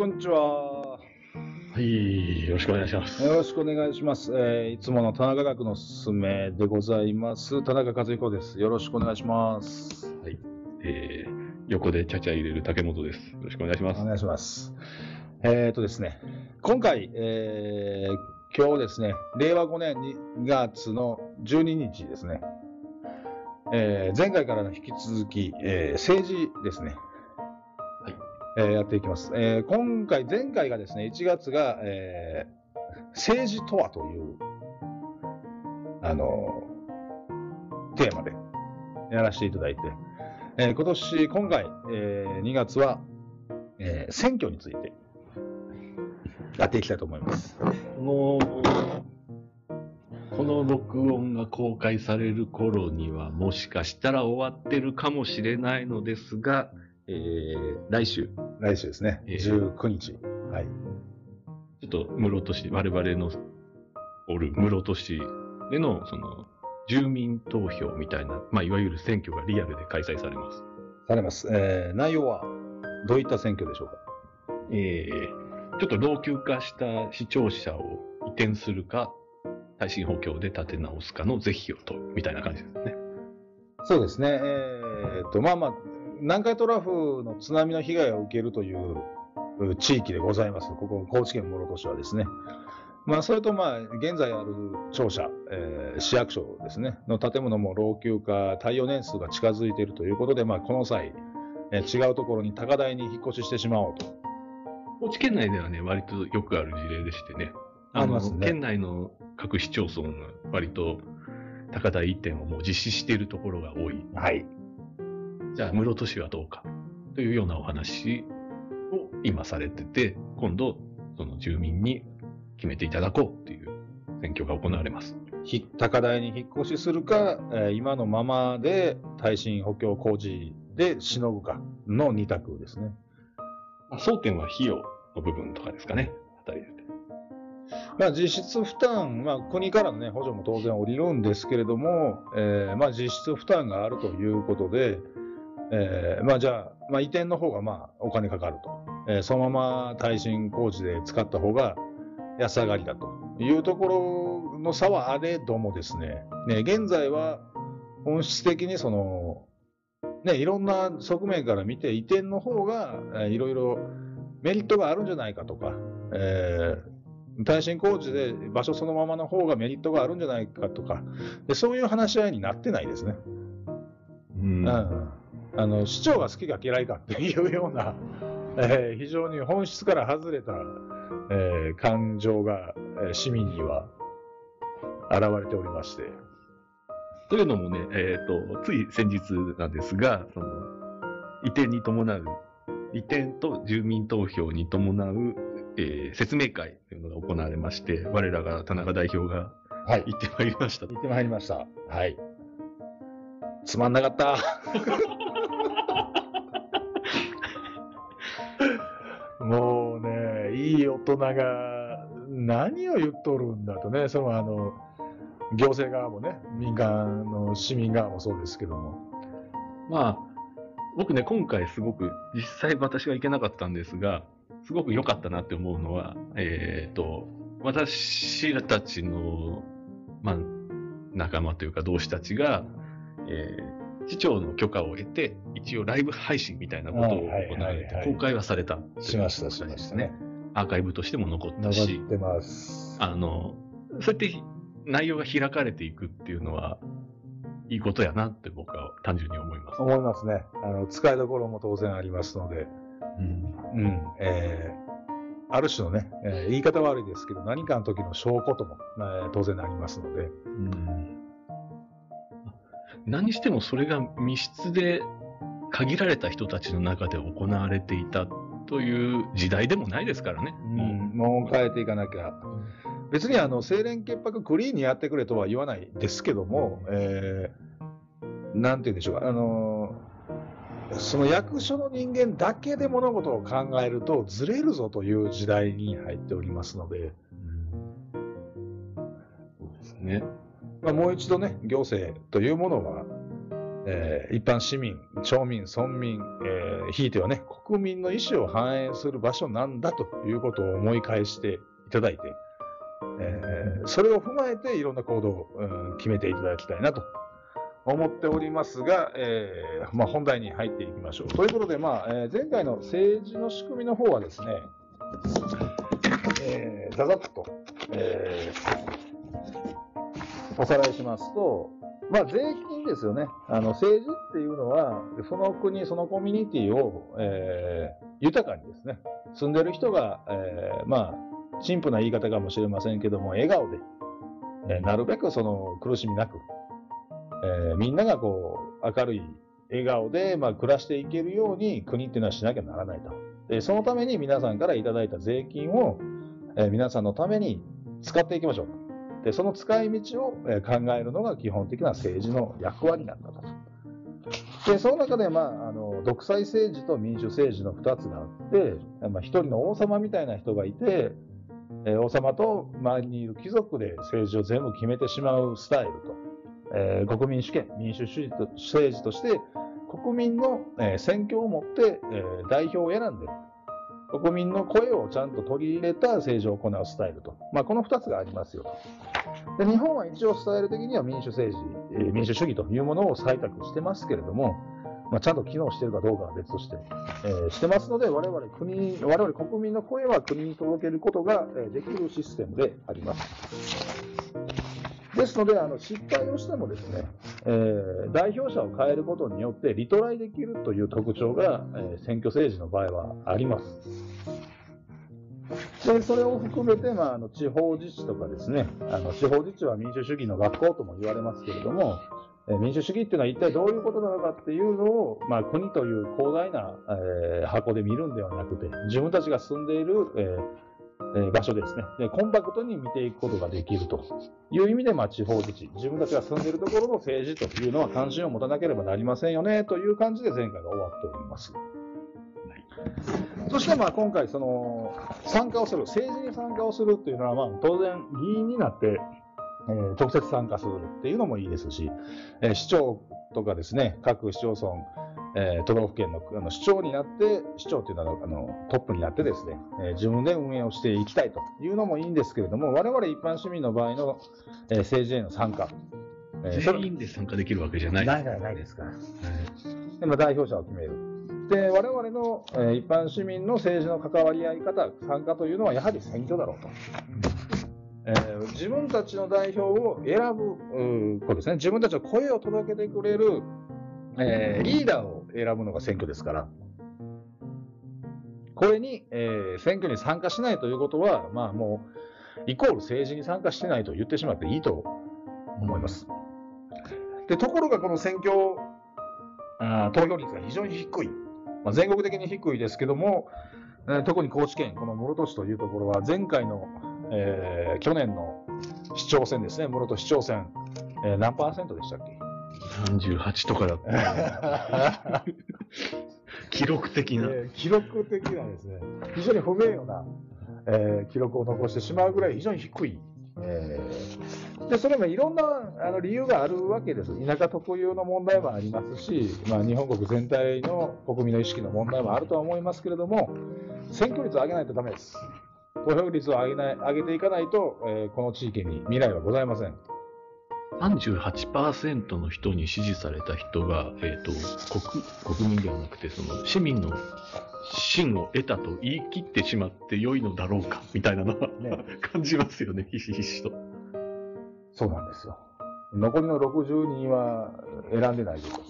こんにちは。はい、よろしくお願いします。よろしくお願いします。えーいつもの田中学のすすめでございます。田中和彦です。よろしくお願いします。はい、えー、横でちゃちゃ入れる竹本です。よろしくお願いします。お願いします。えっ、とですね、今回、えー今日ですね、令和5年2月の12日ですね、えー前回からの引き続き、えー政治ですね、はいえーやっていきます。えー今回、前回がですね、1月が、えー政治とはという、あのーテーマでやらせていただいて、えー今年、今回、えー2月は、えー選挙についてやっていきたいと思います。この、この録音が公開される頃には、もしかしたら終わってるかもしれないのですが、えー、来週、来週ですね、えー19日。はい。ちょっと室戸市、我々のおる室戸市での、その、住民投票みたいな、まあ、いわゆる選挙がリアルで開催されます。されます。えー内容はどういった選挙でしょうか？えーちょっと老朽化した視聴者を移転するか、耐震補強で立て直すかの是非を問うみたいな感じですね。そうですね。えーっと、まあまあ、南海トラフの津波の被害を受けるというう地域でございます。ここ、高知県室戸市はですね。まあ、それとまあ、現在ある庁舎、えー市役所ですね、の建物も老朽化、耐用年数が近づいているということで、まあ、この際、えー違うところに高台に引っ越ししてしまおうと。高知県内ではね、割とよくある事例でしてね。ありますね県内の各市町村が割と高台移転をもう実施しているところが多い。はい。じゃあ、室戸市はどうかというようなお話を今されてて、今度、その住民に決めていただこうという選挙が行われます。ひ高台に引っ越しするか、えー今のままで耐震補強工事でしのぐかの2択ですね。まあ争点は費用の部分とかですかね。あたりで。まあ、実質負担、まあ、国からの、ね、補助も当然下りるんですけれども、えーまあ、実質負担があるということで、えーまあ、じゃあ、まあ、移転の方がまあお金かかると、えーそのまま耐震工事で使った方が安上がりだというところの差はあれどもですね、ね現在は本質的にその、ね、いろんな側面から見て移転の方が、えーいろいろメリットがあるんじゃないかとか、えー耐震工事で場所そのままの方がメリットがあるんじゃないかとか、でそういう話し合いになってないですね。うん。うんあの市長が好きか嫌いかっていうような、えー非常に本質から外れた、えー感情が、えー市民には現れておりまして。というのもね、えっ、と、つい先日なんですが、その、移転に伴う、移転と住民投票に伴う、えー説明会というのが行われまして、我らが田中代表がはい。行ってまいりました。行ってまいりました。はい。つまんなかった。もうね、いい大人が何を言っとるんだとね、そのあの、行政側もね、民間の市民側もそうですけども。まあ、僕ね、今回すごく、実際私は行けなかったんですが、すごく良かったなって思うのは、えっ、と、私たちの、まあ、仲間というか同志たちが、えー市長の許可を得て、一応ライブ配信みたいなことを行われて、公開はされた。しました、しましたね。。アーカイブとしても残った残しっ、てます。あの、そうやって内容が開かれていくっていうのは、いいことやなって僕は単純に思います。思いますね。あの、使いどころも当然ありますので、うんうん、えーある種のね、えー言い方悪いですけど、何かの時の証拠とも、えー当然ありますので、うん何にしてもそれが密室で限られた人たちの中で行われていたという時代でもないですからね。うん、もう変えていかなきゃ。別にあの清廉潔白クリーンにやってくれとは言わないですけども、えーなんて言うんでしょうか、あのーその役所の人間だけで物事を考えるとずれるぞという時代に入っておりますので、そうですね。まあ、もう一度ね、行政というものは、えー一般市民、町民、村民、えーひいてはね、国民の意思を反映する場所なんだということを思い返していただいて、えーそれを踏まえていろんな行動を、うん決めていただきたいなと思っておりますが、えーまあ、本題に入っていきましょう。ということで、まあえー前回の政治の仕組みの方はですね、えざざっと、えーおさらいしますと、まあ、税金ですよね。あの政治っていうのは、その国、そのコミュニティを、えー豊かにですね、住んでる人が、えーまあ、陳腐な言い方かもしれませんけども、笑顔で、えーなるべくその苦しみなく、えーみんながこう、明るい笑顔で、まあ、暮らしていけるように国っていうのはしなきゃならないと。でそのために皆さんからいただいた税金を、え皆さんのために使っていきましょう。で、その使い道を考えるのが基本的な政治の役割なんだと。で、その中で、まあ、あの、独裁政治と民主政治の2つがあって、まあ、一人の王様みたいな人がいて、え王様と周りにいる貴族で政治を全部決めてしまうスタイルと、えー国民主権、民主主義と政治として、国民の、え選挙をもって、え代表を選んで、国民の声をちゃんと取り入れた政治を行うスタイルと、まあ、この2つがありますよと。で日本は一応スタイル的には民主政治、えー民主主義というものを採択してますけれども、まあ、ちゃんと機能しているかどうかは別として、えーしてますので、我々国、我々国民の声は国に届けることができるシステムであります。ですので、あの失敗をしてもですね、えー代表者を変えることによってリトライできるという特徴が、えー選挙政治の場合はあります。で、それを含めて、まあ、あの地方自治とかですね、あの地方自治は民主主義の学校とも言われますけれども、えー民主主義っていうのは一体どういうことなのかっていうのを、まあ、国という広大な、え箱で見るんではなくて、自分たちが住んでいる、ええー場所ですね。で、コンパクトに見ていくことができると。いう意味で、まあ、地方自治、自分たちが住んでいるところの政治というのは関心を持たなければなりませんよね。という感じで前回が終わっております。そしてまあ今回、その参加をする、政治に参加をするっていうのは、まあ当然議員になって、えー直接参加するっていうのもいいですし、えー市長とかですね、各市町村、えー都道府県のあの市長になって、市長っていうのはあのトップになってですね、えー自分で運営をしていきたいというのもいいんですけれども、我々一般市民の場合の、えー政治への参加、えー全員で参加できるわけじゃない。ないないないですから。はいでまあ代表者を決める。で、我々の、えー一般市民の政治の関わり合い方、参加というのはやはり選挙だろうと。えー自分たちの代表を選ぶことですね。自分たちの声を届けてくれる、えーリーダーを選ぶのが選挙ですから。これに、えー選挙に参加しないということは、まあもう、イコール政治に参加してないと言ってしまっていいと思います。でところがこの選挙あ投票率が非常に低い、まあ、全国的に低いですけども、えー特に高知県、この室戸市というところは、前回の、えー去年の市長選ですね、室戸市長選、えー何パーセントでしたっけ？38とかだった。記録的な。えー記録的なですね、非常に不名誉な、えー記録を残してしまうぐらい非常に低い。えーで、それもいろんなあの理由があるわけです。田舎特有の問題もありますし、まあ、日本国全体の国民の意識の問題もあるとは思いますけれども、選挙率を上げないとダメです。投票率を上げない上げていかないと、えーこの地域に未来はございません。38%の人に支持された人が、えっ、と、国、国民ではなくて、その、市民の信を得たと言い切ってしまって良いのだろうか、みたいなのは、ね 感じますよね、ひしひしと。そうなんですよ。残りの60人は選んでないぞと。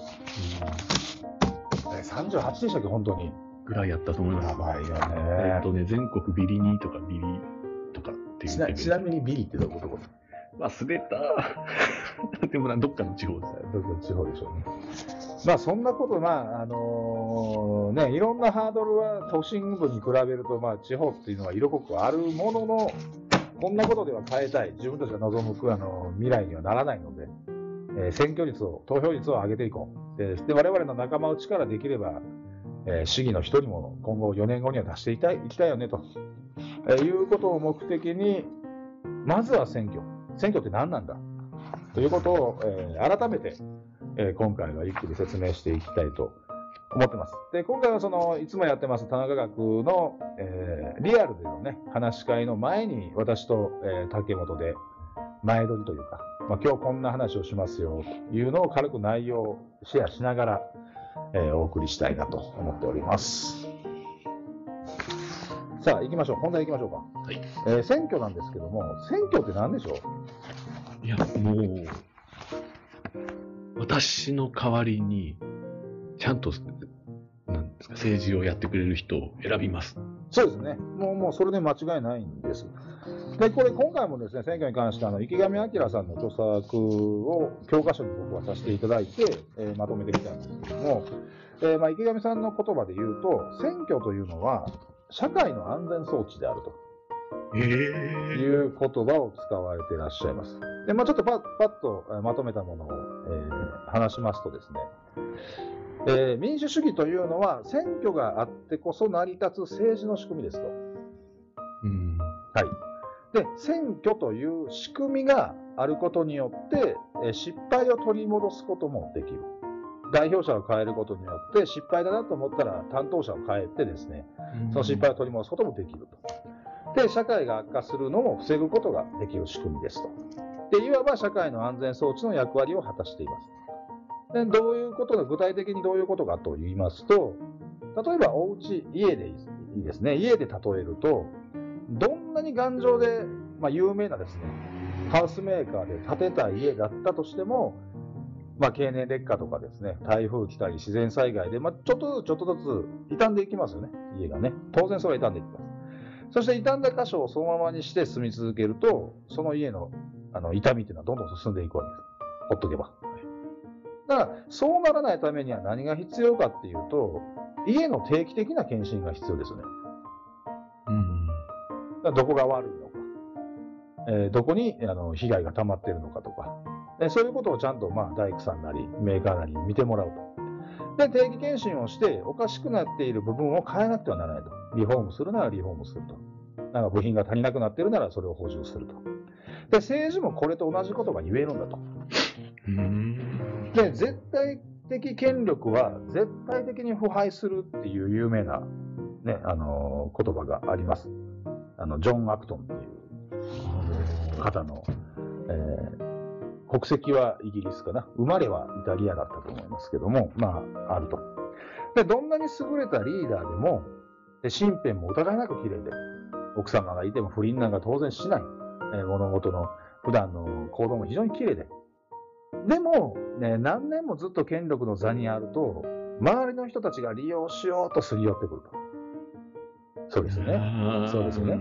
えー38でしたっけ、本当に。ぐらいやったと思います。やばいよえっ、ね。とね、全国ビリニとかビリとかっていうちなちなみにビリってどういうこと忘れた。でもな、どっかの地方です。どこ地方でしょうね。まあそんなこと、まああのね、いろんなハードルは都心部に比べると、まあ地方っていうのは色濃くあるものの、こんなことでは変えたい、自分たちが望むあの未来にはならないので、えー選挙率を、投票率を上げていこう。で、で我々の仲間内からできれば、えー市議の一人も今後4年後には出していきたいいきたいよねと、えーいうことを目的に、まずは選挙。選挙って何なんだ？ということを、えー改めてえー今回はゆっくり説明していきたいと思ってます。で、今回はその、いつもやってます田中学の、えーリアルでのね、話し会の前に私と、えー竹本で前撮りというか、まあ、今日こんな話をしますよというのを軽く内容をシェアしながら、えーお送りしたいなと思っております。さあ、行きましょう。本題行きましょうか。はい。えー選挙なんですけども、選挙って何でしょう？いや、もう、私の代わりに、ちゃんと、なんですか、政治をやってくれる人を選びます。そうですね。もう、もうそれで間違いないんです。で、これ今回もですね、選挙に関してあの、池上彰さんの著作を教科書に僕はさせていただいて、えーまとめてきたんですけども、えーまあ、池上さんの言葉で言うと、選挙というのは、社会の安全装置であると。ええいう言葉を使われていらっしゃいます。で、まあ、ちょっとパッパッとえーまとめたものを、えー話しますとですね、えー民主主義というのは選挙があってこそ成り立つ政治の仕組みですと。うん。はい。で、選挙という仕組みがあることによって、えー失敗を取り戻すこともできる。代表者を変えることによって失敗だなと思ったら担当者を変えてですね、その失敗を取り戻すこともできると。で、社会が悪化するのも防ぐことができる仕組みですと。で、いわば社会の安全装置の役割を果たしています。で、どういうことが、具体的にどういうことかと言いますと、例えばお家、家でいいですね。家で例えると、どんなに頑丈で、まあ、有名なですね、ハウスメーカーで建てた家だったとしても、まあ、経年劣化とかですね、台風来たり自然災害で、まあ、ちょっとずつちょっとずつ傷んでいきますよね、家がね。当然それは傷んでいきます。そして傷んだ箇所をそのままにして住み続けると、その家のあの痛みっていうのはどんどん進んでいくわけです。ほっとけば。だから、そうならないためには何が必要かっていうと、家の定期的な検診が必要ですよね。うん。だどこが悪いのか、えーどこにあの被害が溜まっているのかとか、えーそういうことをちゃんと、まあ、大工さんなり、メーカーなりに見てもらうと。で、定期検診をして、おかしくなっている部分を変えなくてはならないと。リフォームするならリフォームすると。なんか部品が足りなくなっているならそれを補充すると。で、政治もこれと同じことが言えるんだと。うん。で、絶対的権力は絶対的に腐敗するっていう有名な、ね、あの言葉があります。あの、ジョン・アクトンっていう方の、えー国籍はイギリスかな。生まれはイタリアだったと思いますけども、まあ、あると。で、どんなに優れたリーダーでも、で身辺も疑いなく綺麗で、奥様がいても不倫なんか当然しない。えー物事の普段の行動も非常に綺麗で。でも、ね、何年もずっと権力の座にあると、周りの人たちが利用しようとすり寄ってくると。そうですよね。そうですよね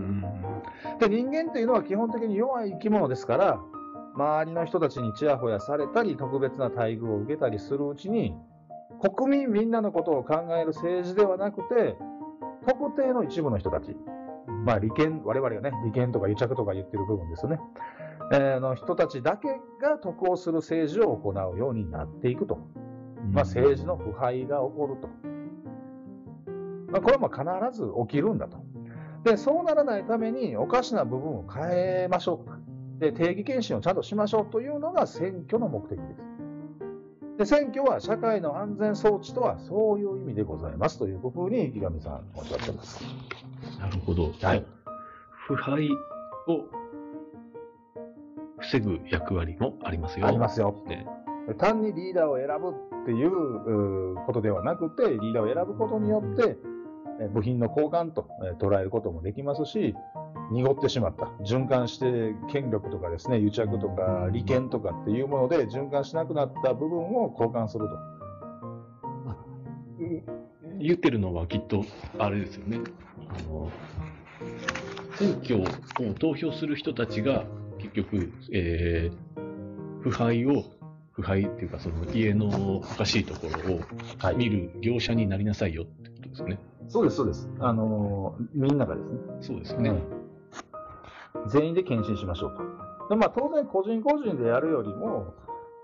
で、人間っていうのは基本的に弱い生き物ですから、周りの人たちにちやほやされたり、特別な待遇を受けたりするうちに、国民みんなのことを考える政治ではなくて、特定の一部の人たち、まあ利権、我々がね、利権とか癒着とか言ってる部分ですよね。えーの人たちだけが得をする政治を行うようになっていくと。まあ、政治の腐敗が起こると。まあ、これはまあ必ず起きるんだと。で、そうならないためにおかしな部分を変えましょうと。で、定義検診をちゃんとしましょうというのが選挙の目的です。で、選挙は社会の安全装置とはそういう意味でございますというふうに池上さんおっしゃってます。なるほど。はい。腐敗を防ぐ役割もありますよ。ありますよ。ね。単にリーダーを選ぶっていうことではなくて、リーダーを選ぶことによって、え部品の交換とえー捉えることもできますし、濁ってしまった、循環して権力とかですね、癒着とか利権とかっていうもので循環しなくなった部分を交換すると。言ってるのはきっと、あれですよね。あの、選挙を投票する人たちが、結局、えー、腐敗を、腐敗っていうか、その家のおかしいところをは見る業者になりなさいよってことですよね。そうです、そうです。あのーみんながですね。そうですよね。全員で検診しましょうと。でまあ、当然、個人個人でやるよりも、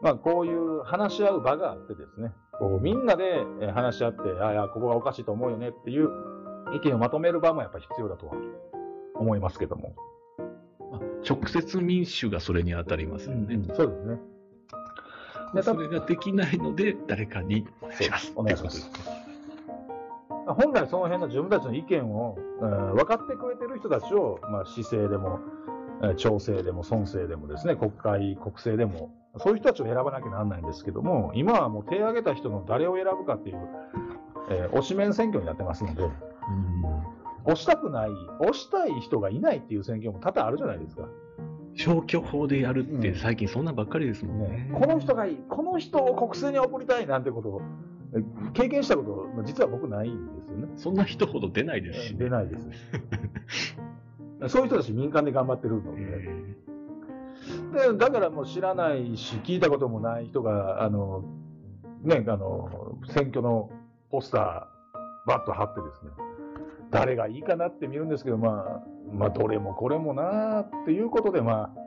まあ、こういう話し合う場があってですね、こうみんなでえー話し合って、あいや、ここがおかしいと思うよねっていう意見をまとめる場もやっぱり必要だとは思いますけども。まあ直接民主がそれに当たりますよね。そうですね。でそれができないので、誰かにします。お願いします。本来その辺の自分たちの意見を、えー分かってくれてる人たちを、まあ、市政でも、えー町政でも村政でもですね、国会、国政でも、そういう人たちを選ばなきゃならないんですけども、今はもう手を挙げた人の誰を選ぶかっていう、えー推し面選挙になってますので、うん押したくない、押したい人がいないっていう選挙も多々あるじゃないですか。消去法でやるってうん最近そんなばっかりですもんねね。この人がいい、この人を国政に送りたいなんてことを、え経験したこと、まあ実は僕ないんですよね。そんな人ほど出ないですしね。出ないです。そういう人たち民間で頑張ってるので、えでだからもう知らないし、聞いたこともない人が、あの、ね、あの、選挙のポスター、バッと貼ってですね、誰がいいかなって見るんですけど、まあ、まあ、どれもこれもなあっていうことで、まあ、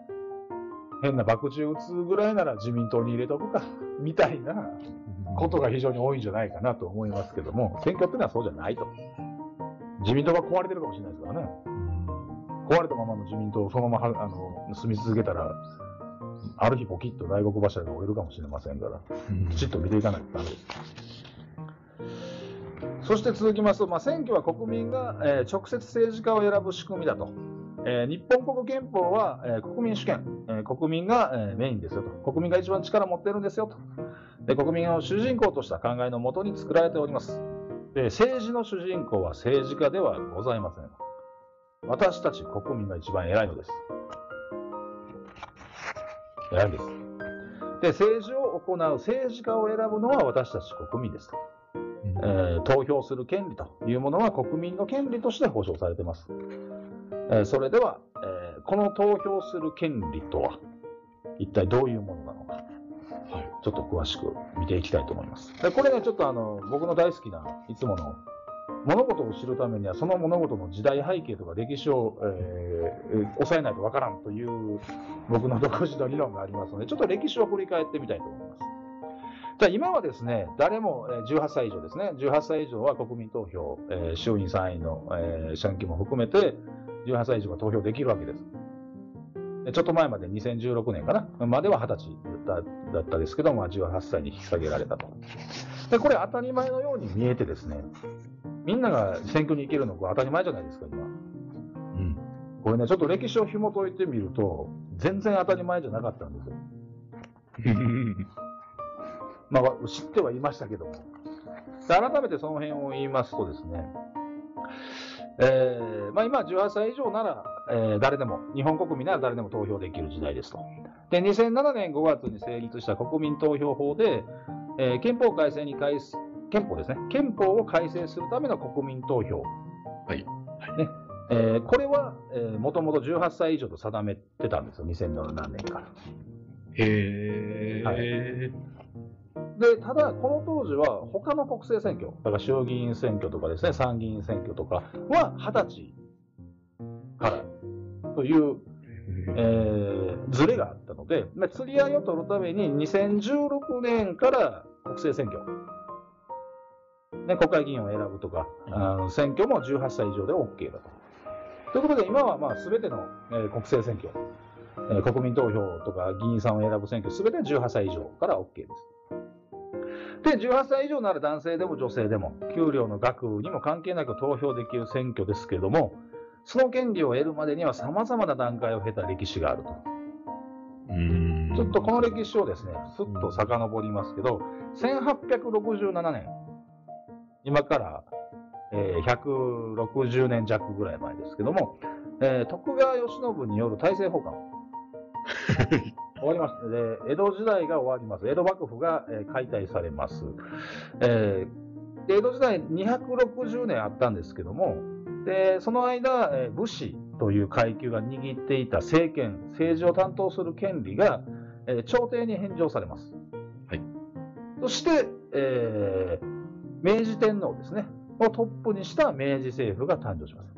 変な爆中打つぐらいなら自民党に入れとくか、みたいなーことが非常に多いんじゃないかなと思いますけども、選挙っていうのはそうじゃないと。自民党が壊れてるかもしれないですからね。壊れたままの自民党をそのままはあの住み続けたら、ある日ポキッと大黒柱が折れるかもしれませんから、うんきちっと見ていかないとダメです。そして続きますと、まあ、選挙は国民が、えー直接政治家を選ぶ仕組みだと。えー日本国憲法は、えー国民主権、えー国民が、えーメインですよと。国民が一番力を持ってるんですよと。で国民を主人公とした考えのもとに作られております。で政治の主人公は政治家ではございません。私たち国民が一番偉いのです。偉いんです。で、政治を行う政治家を選ぶのは私たち国民ですと。えー投票する権利というものは国民の権利として保障されています。えーそれでは、えーこの投票する権利とは一体どういうものなのか、はいちょっと詳しく見ていきたいと思います。でこれね、ちょっとあの僕の大好きないつもの物事を知るためにはその物事の時代背景とか歴史を、えーえー抑えないとわからんという僕の独自の理論がありますので、ちょっと歴史を振り返ってみたいと思います。じゃあ今はですね、誰もえー18歳以上ですね、18歳以上は国民投票、えー衆院参院の、えー選挙も含めて、18歳以上が投票できるわけです。でちょっと前まで2016年かな、までは20歳だったですけど、まあ、18歳に引き下げられたと。で、これ当たり前のように見えてですね、みんなが選挙に行けるのは当たり前じゃないですか、今。うんこれね、ちょっと歴史を紐解いてみると、全然当たり前じゃなかったんですよ。まあ、知ってはいましたけども。で改めてその辺を言いますとですね、えーまあ、今18歳以上なら、えー誰でも、日本国民なら誰でも投票できる時代ですと。で、2007年5月に成立した国民投票法で、えー憲法改正に改す、憲法ですね、憲法を改正するための国民投票。はい。ねえーこれは、えー、もともと18歳以上と定めてたんですよ、2007年から。へはえ。で、ただ、この当時は、他の国政選挙、だから衆議院選挙とかですね、参議院選挙とかは20歳からという、えーズレがあったので、まあ釣り合いを取るために、2016年から国政選挙、ね、国会議員を選ぶとか、選挙も18歳以上で OK だと。ということで、今はまあ全ての、えー国政選挙、えー国民投票とか議員さんを選ぶ選挙、全て18歳以上から OK です。で、18歳以上なら男性でも女性でも、給料の額にも関係なく投票できる選挙ですけれども、その権利を得るまでには様々な段階を経た歴史があると。うんちょっとこの歴史をですね、すっと遡りますけど、1867年、今から、えー160年弱ぐらい前ですけども、えー徳川慶喜による大政奉還。終わります。で、江戸時代が終わります。江戸幕府が、えー解体されます。えーで江戸時代260年あったんですけども、でその間、えー武士という階級が握っていた政権、政治を担当する権利が、えー朝廷に返上されます。はいそして、えー明治天皇ですね、をトップにした明治政府が誕生します。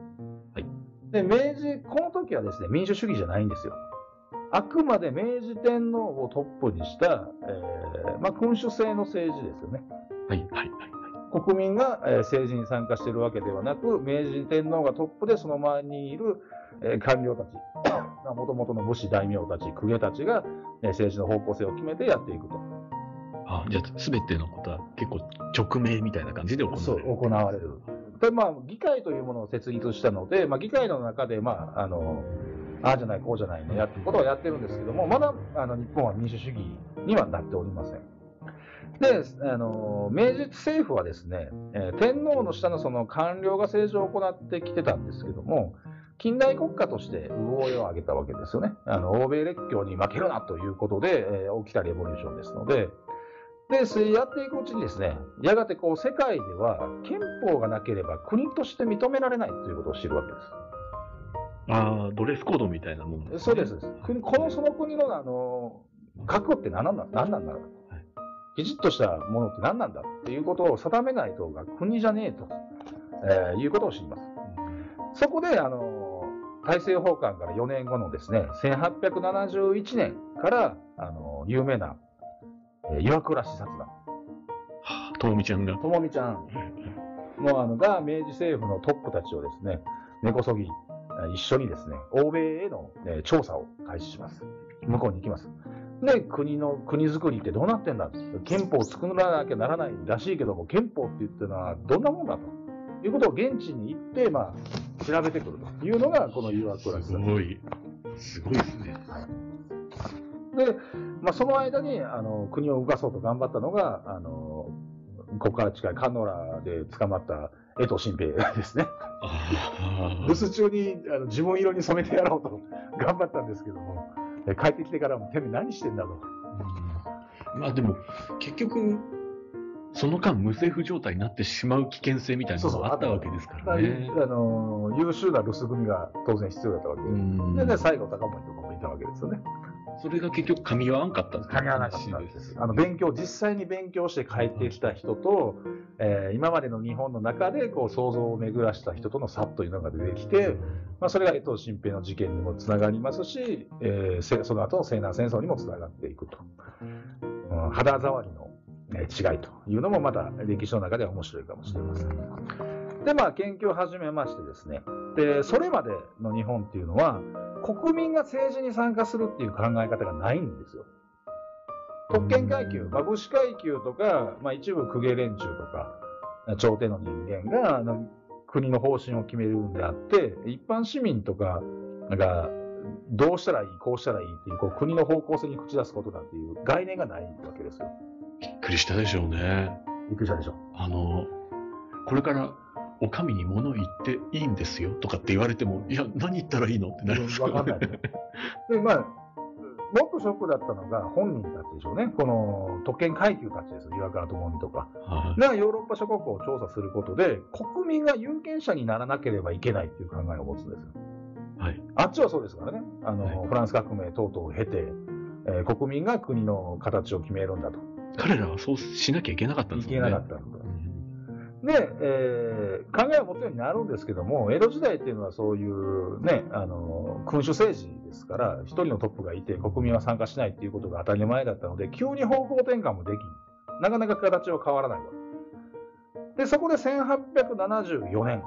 はいで明治、この時はですね、民主主義じゃないんですよ。あくまで明治天皇をトップにした、えーまあ、君主制の政治ですよね。はいはいはいは国民が、えー政治に参加しているわけではなく、明治天皇がトップでその周りにいる、えー官僚たち、もともとの武士大名たち、公家たちが、えー政治の方向性を決めてやっていくと。あじゃあ、すべてのことは結構直命みたいな感じで行われる。そう、行われる。で、まあ、議会というものを設立したので、まあ、議会の中で、まあ、あの、ああじゃない、こうじゃないのやってことはやってるんですけども、まだ、あの、日本は民主主義にはなっておりません。で、あの、明治政府はですね、えー天皇の下のその官僚が政治を行ってきてたんですけども、近代国家として潤いを上げたわけですよね。あの、欧米列強に負けるなということで、えー起きたレボリューションですので、で、やっていくうちにですね、やがてこう、世界では憲法がなければ国として認められないということを知るわけです。ああ、ドレスコードみたいなもんね。そうです。国このその国のあの覚悟って何なんだ？何なんだろう、はいきちっとしたものって何なんだっていうことを定めないと国じゃねえと、えーいうことを知ります。そこで、あの大政奉還から4年後のですね、1871年から、あの有名な、えー岩倉視察団、はあ、ともみちゃんが。ともみちゃんのあのが明治政府のトップたちをですね、根こそぎ、えー一緒にですね、欧米への、えー調査を開始します。向こうに行きます。で、国の、国づくりってどうなってんだ憲法を作らなきゃならないらしいけども、憲法って言ってるのはどんなもんだということを現地に行って、まあ、調べてくるというのが、この岩倉すさん。ごい。すごいですね。で、まあ、その間にあの国を動かそうと頑張ったのが、あのここから近いカンノラで捕まった江藤新平ですね。あ留守中にあの自分色に染めてやろうと頑張ったんですけども、え帰ってきてからも、てめえ何してんだろうあ。まあでも、結局、その間無政府状態になってしまう危険性みたいなのがあったわけですからね。あの優秀な留守組が当然必要だったわけで、うんでで最後、高森とかもいたわけですよね。それが結局噛み合わんかったっていう噛み合わなかったです。あの勉強、実際に勉強して帰ってきた人と、えー今までの日本の中でこう想像を巡らした人との差というのが出てきて、まあ、それが江藤新平の事件にもつながりますし、えーせその後の西南戦争にもつながっていくと。うん肌触りの、えー違いというのもまた歴史の中では面白いかもしれません。で、まあ、研究を始めましてですね。で、それまでの日本っていうのは、国民が政治に参加するっていう考え方がないんですよ。特権階級、まあ、武士階級とか、まあ、一部公家連中とか、朝廷の人間が国の方針を決めるんであって、一般市民とかがどうしたらいい、こうしたらいいっていうこう国の方向性に口出すことなんていう概念がないわけですよ。びっくりしたでしょうね。びっくりしたでしょ。あの、これから、お上に物言っていいんですよとかって言われても、いや、何言ったらいいのってなりますわかんないで。で、まあ、もっとショックだったのが本人たちでしょうね。この特権階級たちですよ。岩倉智美とか。はいがヨーロッパ諸国を調査することで、国民が有権者にならなければいけないっていう考えを持つんですよ。はい。あっちはそうですからね。あの、はいフランス革命等々を経て、えー国民が国の形を決めるんだと。彼らはそうしなきゃいけなかったんいですよね。けなかったで、えー考えを持つようになるんですけども、江戸時代っていうのはそういうね、あの、君主政治ですから、一人のトップがいて国民は参加しないっていうことが当たり前だったので、急に方向転換もできん、なかなか形は変わらないわけ。で、そこで1874年、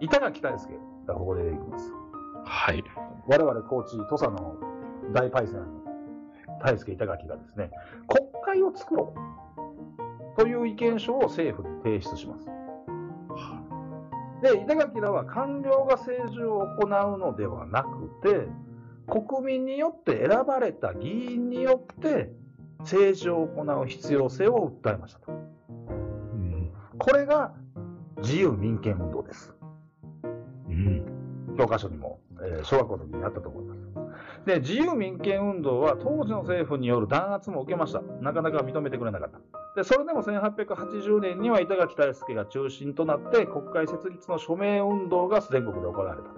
板垣大輔がここで出てきます。はい。我々高知、土佐の大パイセン、大輔板垣がですね、国会を作ろうという意見書を政府に提出します。で、板垣らは官僚が政治を行うのではなくて、国民によって選ばれた議員によって政治を行う必要性を訴えましたと。うん。これが自由民権運動です。うん。教科書にも、えー小学校の時にあったと思います。で、自由民権運動は当時の政府による弾圧も受けました。なかなか認めてくれなかった。で、それでも1880年には板垣大輔が中心となって国会設立の署名運動が全国で行われた。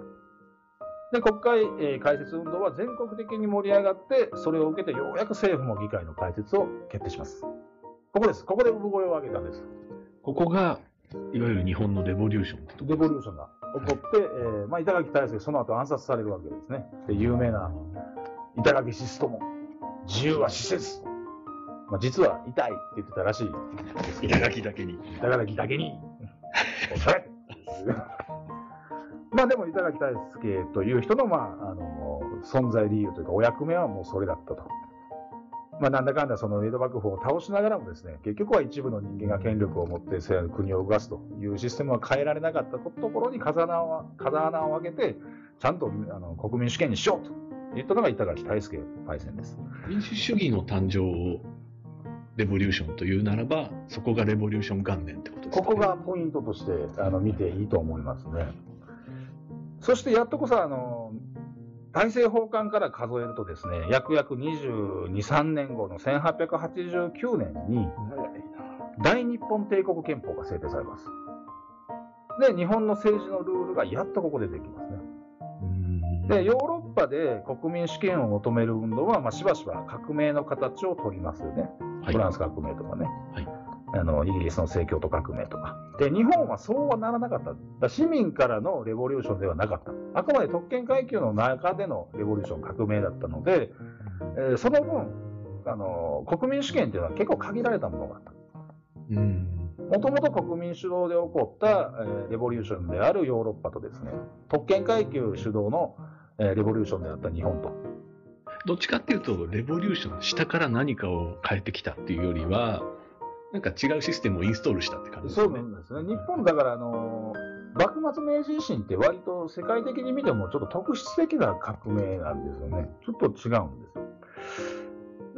で、国会、えー開設運動は全国的に盛り上がって、それを受けてようやく政府も議会の開設を決定します。ここです。ここで産声を上げたんです。ここが、いわゆる日本のレボリューションレボリューションが起こって、えーまあ、板垣大輔その後暗殺されるわけですね。で、有名な板垣シストも、自由は死せず。まあ、実は痛いって言ってたらしいですけど。板垣だけに。板垣だけに、まあでも板垣大輔という人の、まあ、あの、存在理由というか、お役目はもうそれだったと。まあ、なんだかんだその江戸幕府を倒しながらもですね、結局は一部の人間が権力を持って国を動かすというシステムは変えられなかったところに風穴を風穴を開けて、ちゃんとあの国民主権にしようと言ったのが板垣大輔パイセンです。民主主義の誕生をレボリューションというならば、そこがレボリューション元年ってことですか、ね、ここがポイントとしてあの見ていいと思いますね。そしてやっとこそあの大政奉還から数えるとですね、約約22、3年後の1889年に、大日本帝国憲法が制定されます。で、日本の政治のルールがやっとここでできますね。で、ヨーロッパで国民主権を求める運動は、まあ、しばしば革命の形をとりますよね。はい、フランス革命とかね。はいあのイギリスの政教と革命とか。で、日本はそうはならなかった。市民からのレボリューションではなかった。あくまで特権階級の中でのレボリューション、革命だったので、えー、その分、あの、国民主権っていうのは結構限られたものがあった。もともと国民主導で起こった、えー、レボリューションであるヨーロッパとですね、特権階級主導の、えー、レボリューションであった日本と。どっちかっていうと、レボリューション、下から何かを変えてきたっていうよりは、なんか違うシステムをインストールしたって感じですね。そうなんですね。日本だから、あの幕末明治維新って割と世界的に見てもちょっと特質的な革命なんですよね。ちょっと違うんですよ。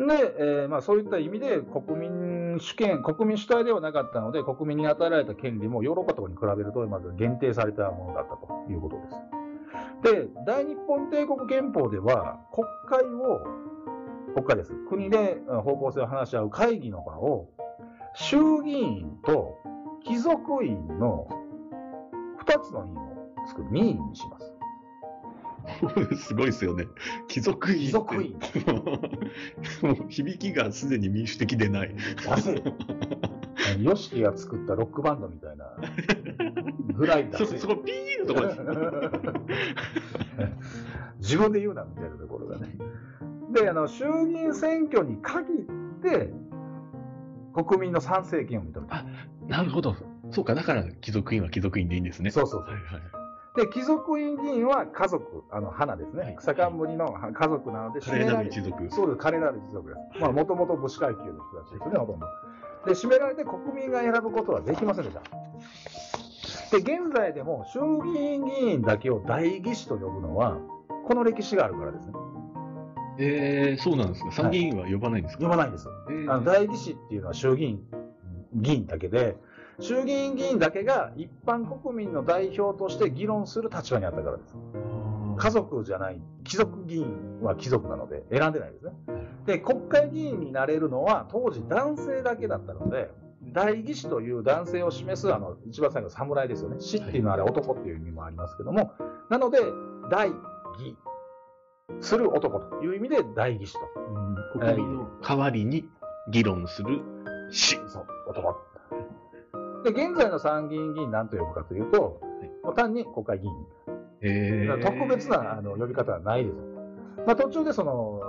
で、えー、まあ、そういった意味で国民主権、国民主体ではなかったので、国民に与えられた権利もヨーロッパとかに比べると、まず限定されたものだったということです。で、大日本帝国憲法では、国会を、国会です。国で方向性を話し合う会議の場を、衆議院と貴族院の2つの院を作る任意にします。すごいですよね。貴族院。貴族院。もう響きがすでに民主的でない。ヨシキが作ったロックバンドみたいなぐらいだそそこピーのところです。自分で言うなみたいなところがね。で、あの、衆議院選挙に限って、国民の参政権を認めた。あ、なるほど。そうか、だから貴族院は貴族院でいいんですね。そうそうそう。はいはいで、貴族院議員は家族、あの、花ですね。はい、草冠の家族なので、華麗なる一族。そうです、華麗なる一族です。まあ、もともと武士階級の人たちですね、ほとんど。で、占められて国民が選ぶことはできませんでした。で、現在でも衆議院議員だけを代議士と呼ぶのは、この歴史があるからですね。えー、そうなんですか。参議院は呼ばないんですか、はい、呼ばないんです。えー、あの代議士っていうのは衆議院議員だけで、衆議院議員だけが一般国民の代表として議論する立場にあったからです。家族じゃない、貴族議員は貴族なので選んでないですね。で、国会議員になれるのは当時男性だけだったので、代議士という男性を示す、あの、一番最後の侍ですよね。死っていうのはあれ男っていう意味もありますけども、なので、代議する男という意味で代議士と。国民の代わりに議論する死。そう、男。で、現在の参議院議員何と呼ぶかというと、はい、単に国会議員。えー、特別なあの呼び方はないです。まあ、途中でその、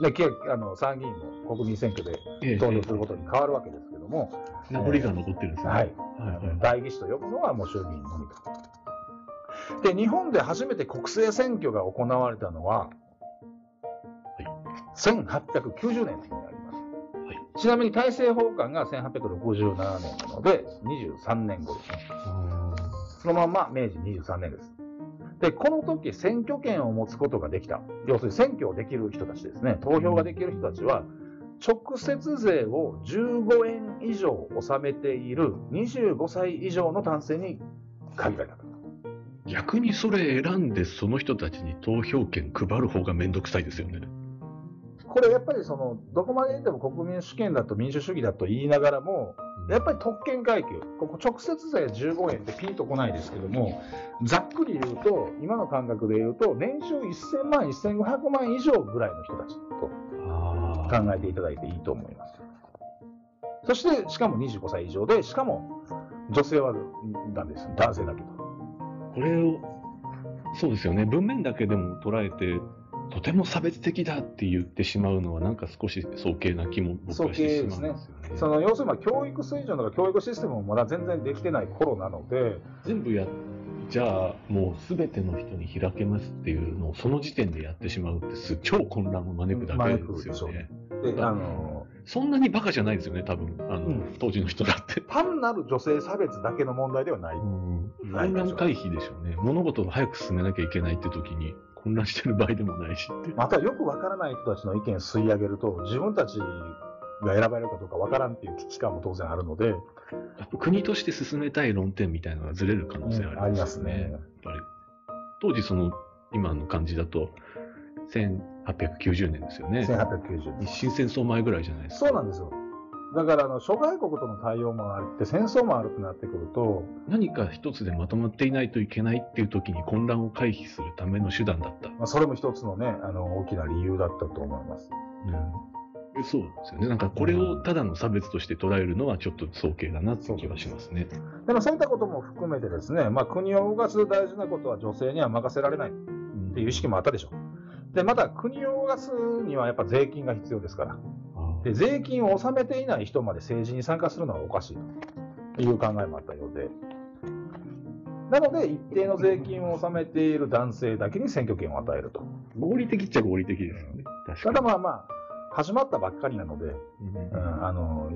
ね、あの参議院も国民選挙で投票することに変わるわけですけども。名残が残ってるんですね。はい、代議士と呼ぶのはもう衆議院のみと。で、日本で初めて国政選挙が行われたのは、はい、1890年になります。はい、ちなみに大政奉還が1867年なので、23年後ですね。そのまま明治23年です。で、この時選挙権を持つことができた。要するに選挙をできる人たちですね。投票ができる人たちは、直接税を15円以上納めている25歳以上の男性に限られた。逆にそれ選んでその人たちに投票権配る方がめんどくさいですよね。これやっぱりその、どこまで言っても国民主権だと民主主義だと言いながらも、やっぱり特権階級、ここ直接税15円ってピンとこないですけども、ざっくり言うと、今の感覚で言うと、年収1000万、1500万以上ぐらいの人たちと考えていただいていいと思います。そして、しかも25歳以上で、しかも女性はダメです。男性だけと。これを、そうですよね。文面だけでも捉えて、とても差別的だって言ってしまうのは、なんか少し早計な気も僕はしてしまうんですよね。その要するに教育水準とか教育システムもまだ全然できてない頃なので。全部や、じゃあもうすべての人に開けますっていうのをその時点でやってしまうってす超混乱を招くだけですよね。で、あの、そんなにバカじゃないですよね、多分。あの、うん当時の人だって。単なる女性差別だけの問題ではない。混乱回避でしょうね。物事を早く進めなきゃいけないって時に混乱してる場合でもないしって。またよくわからない人たちの意見吸い上げると、自分たちが選ばれるかどうかわからんっていう危機感も当然あるので、やっぱ国として進めたい論点みたいなのがずれる可能性ありますね。うんやっぱり当時その今の感じだと1890年ですよね。1890日清戦争前ぐらいじゃないですか。そうなんですよ。だからあの諸外国との対応もあって戦争もあるとなってくると何か一つでまとまっていないといけないっていう時に混乱を回避するための手段だった。まあ、それも一つのねあの大きな理由だったと思います。うん、そうですよね。なんかこれをただの差別として捉えるのはちょっと早計だなって気はしますね。でもそういったことも含めてですね、まあ、国を動かす大事なことは女性には任せられないっていう意識もあったでしょう。でまた国を動かすにはやっぱ税金が必要ですから。あで税金を納めていない人まで政治に参加するのはおかしいという考えもあったようで。なので、一定の税金を納めている男性だけに選挙権を与えると。合理的っちゃ合理的ですよね。たに。だまあまあ、始まったばっかりなので、うんうん、あの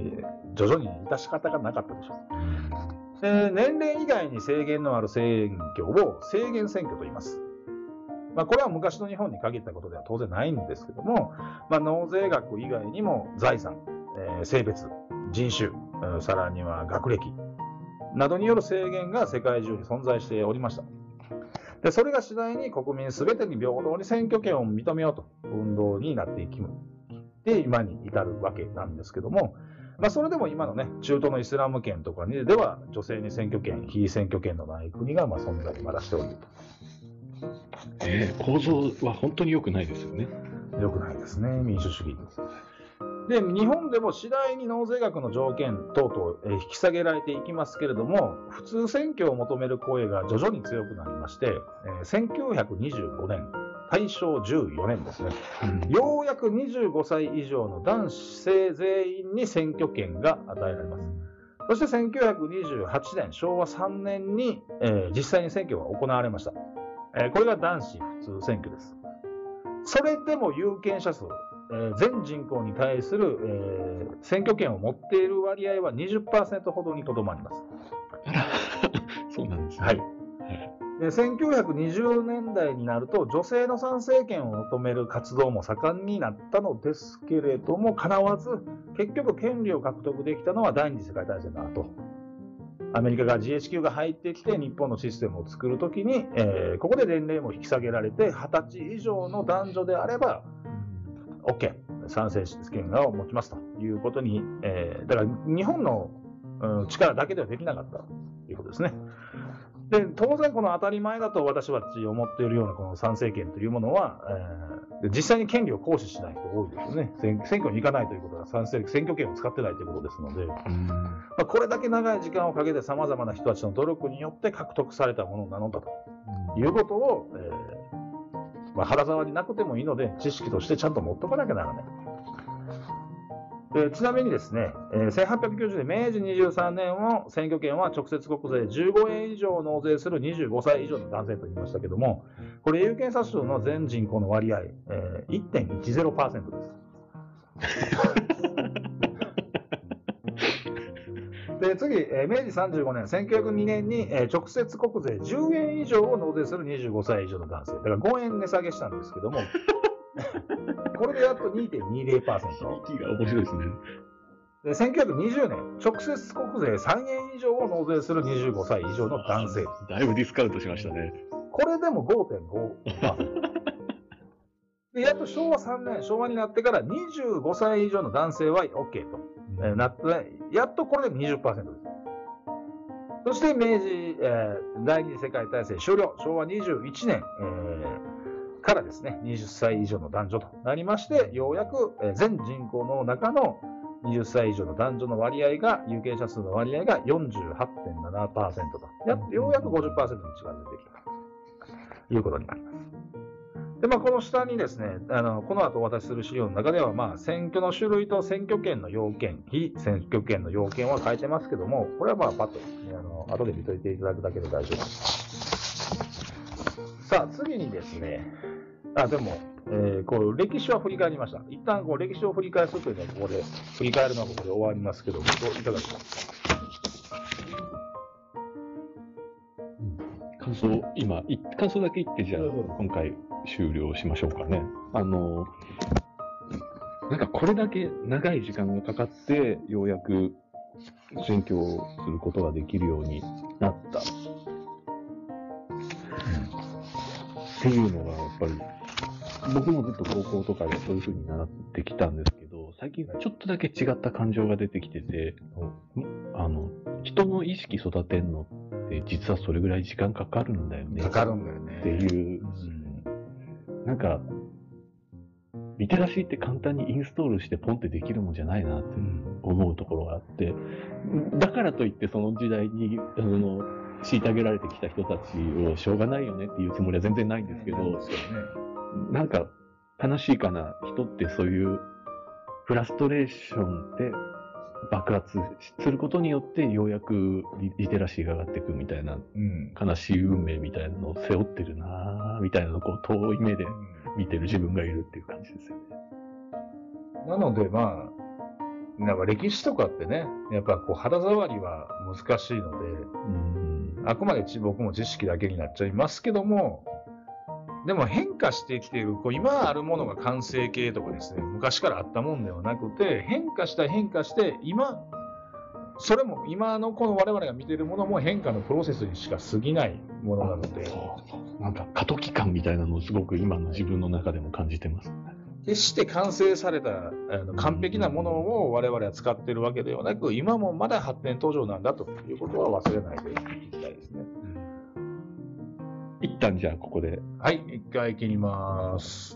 徐々に致し方がなかったでしょう。で年齢以外に制限のある選挙を制限選挙と言います。まあ、これは昔の日本に限ったことでは当然ないんですけども、まあ、納税額以外にも財産、えー性別、人種、さらには学歴などによる制限が世界中に存在しておりました。でそれが次第に国民全てに平等に選挙権を認めようと運動になっていき、で今に至るわけなんですけども、まあ、それでも今のね、中東のイスラム圏とかにでは、女性に選挙権、非選挙権のない国がまあ存在まだしておるえー構造は本当に良くないですよね。と。よくないですね、民主主義。で、日本でも次第に納税額の条件等々えー引き下げられていきますけれども、普通選挙を求める声が徐々に強くなりまして、えー1925年、大正14年ですね。ようやく25歳以上の男性全員に選挙権が与えられます。そして1928年、昭和3年に、えー実際に選挙が行われました。えーこれが男子普通選挙です。それでも有権者数、えー全人口に対する、えー選挙権を持っている割合は20%ほどにとどまります。そうなんですね。はい。で1920年代になると女性の参政権を求める活動も盛んになったのですけれどもかなわず結局権利を獲得できたのは第二次世界大戦の後アメリカが GHQ が入ってきて日本のシステムを作るときに、えーここで年齢も引き下げられて20歳以上の男女であれば OK 参政権を持ちますということに、えーだから日本の、うん力だけではできなかったということですね。で当然、この当たり前だと私は思っているようなこの参政権というものは、えーで実際に権利を行使しない人多いですよね。選選挙に行かないということは参政選挙権を使ってないということですので、まうんあ、これだけ長い時間をかけて様々な人たちの努力によって獲得されたものなのだということを、えーまあ、肌触りなくてもいいので、知識としてちゃんと持っとかなきゃならない。でちなみにですね、えー1890年、明治23年の選挙権は直接国税15円以上納税する25歳以上の男性と言いましたけども、これ、有権者数の全人口の割合、えー1.10%です。で次、えー明治35年、1902年に、えー直接国税10円以上を納税する25歳以上の男性、だから5円値下げしたんですけども、これでやっと2.20%。響きが面白いですね。で1920年、直接国税3円以上を納税する25歳以上の男性。だいぶディスカウントしましたね。これでも5.5%。でやっと昭和3年、昭和になってから25歳以上の男性は OK と、えーなって、やっとこれで20%です。そして明治、えー第二次世界大戦終了、昭和21年、えーからですね、20歳以上の男女となりまして、ようやく、全人口の中の20歳以上の男女の割合が、有権者数の割合が48.7%と、やようやく50%に近づいてきたということになります。で、まあ、この下にですね、あのこの後お渡しする資料の中では、まあ、選挙の種類と選挙権の要件、非選挙権の要件は書いてますけども、これはまあ、パッと、ね、あの後で見といていただくだけで大丈夫です。さあ、次にですね、あ、でも、えーこう歴史は振り返りました。一旦こう歴史を振り返すというのはここで、振り返るのはここで終わりますけども、どういかがですか？感想、今、い感想だけ言って、じゃあ今回終了しましょうかね。あの、なんかこれだけ長い時間がかかって、ようやく選挙をすることができるようになった。っていうのが、やっぱり、僕もずっと高校とかでそういう風に習ってきたんですけど、最近ちょっとだけ違った感情が出てきてて、あの、人の意識育てんのって実はそれぐらい時間かかるんだよね。かかるんだよね。っていう、なんか、リテラシーって簡単にインストールしてポンってできるもんじゃないなってうん思うところがあって、だからといってその時代に、あの、虐げられてきた人たちをしょうがないよねっていうつもりは全然ないんですけど、ですよね。なんか悲しいかな。人ってそういうフラストレーションで爆発することによってようやくリリテラシーが上がっていくみたいなうん。悲しい運命みたいなのを背負ってるなぁみたいなのをこう遠い目で見てる自分がいるっていう感じですよね。なので、まあ、なんか歴史とかってね、やっぱこう肌触りは難しいので、うん。あくまでち僕も知識だけになっちゃいますけども、でも変化してきている、こう今あるものが完成形とかですね、昔からあったもんではなくて、変化した変化して、今、それも今のこの我々が見ているものも変化のプロセスにしか過ぎないものなので、そうそうなんか過渡期間みたいなのをすごく今の自分の中でも感じてます。決して完成されたあの完璧なものを我々は使っているわけではなく、今もまだ発展途上なんだということは忘れないで旦じゃあここではい、一回切ります。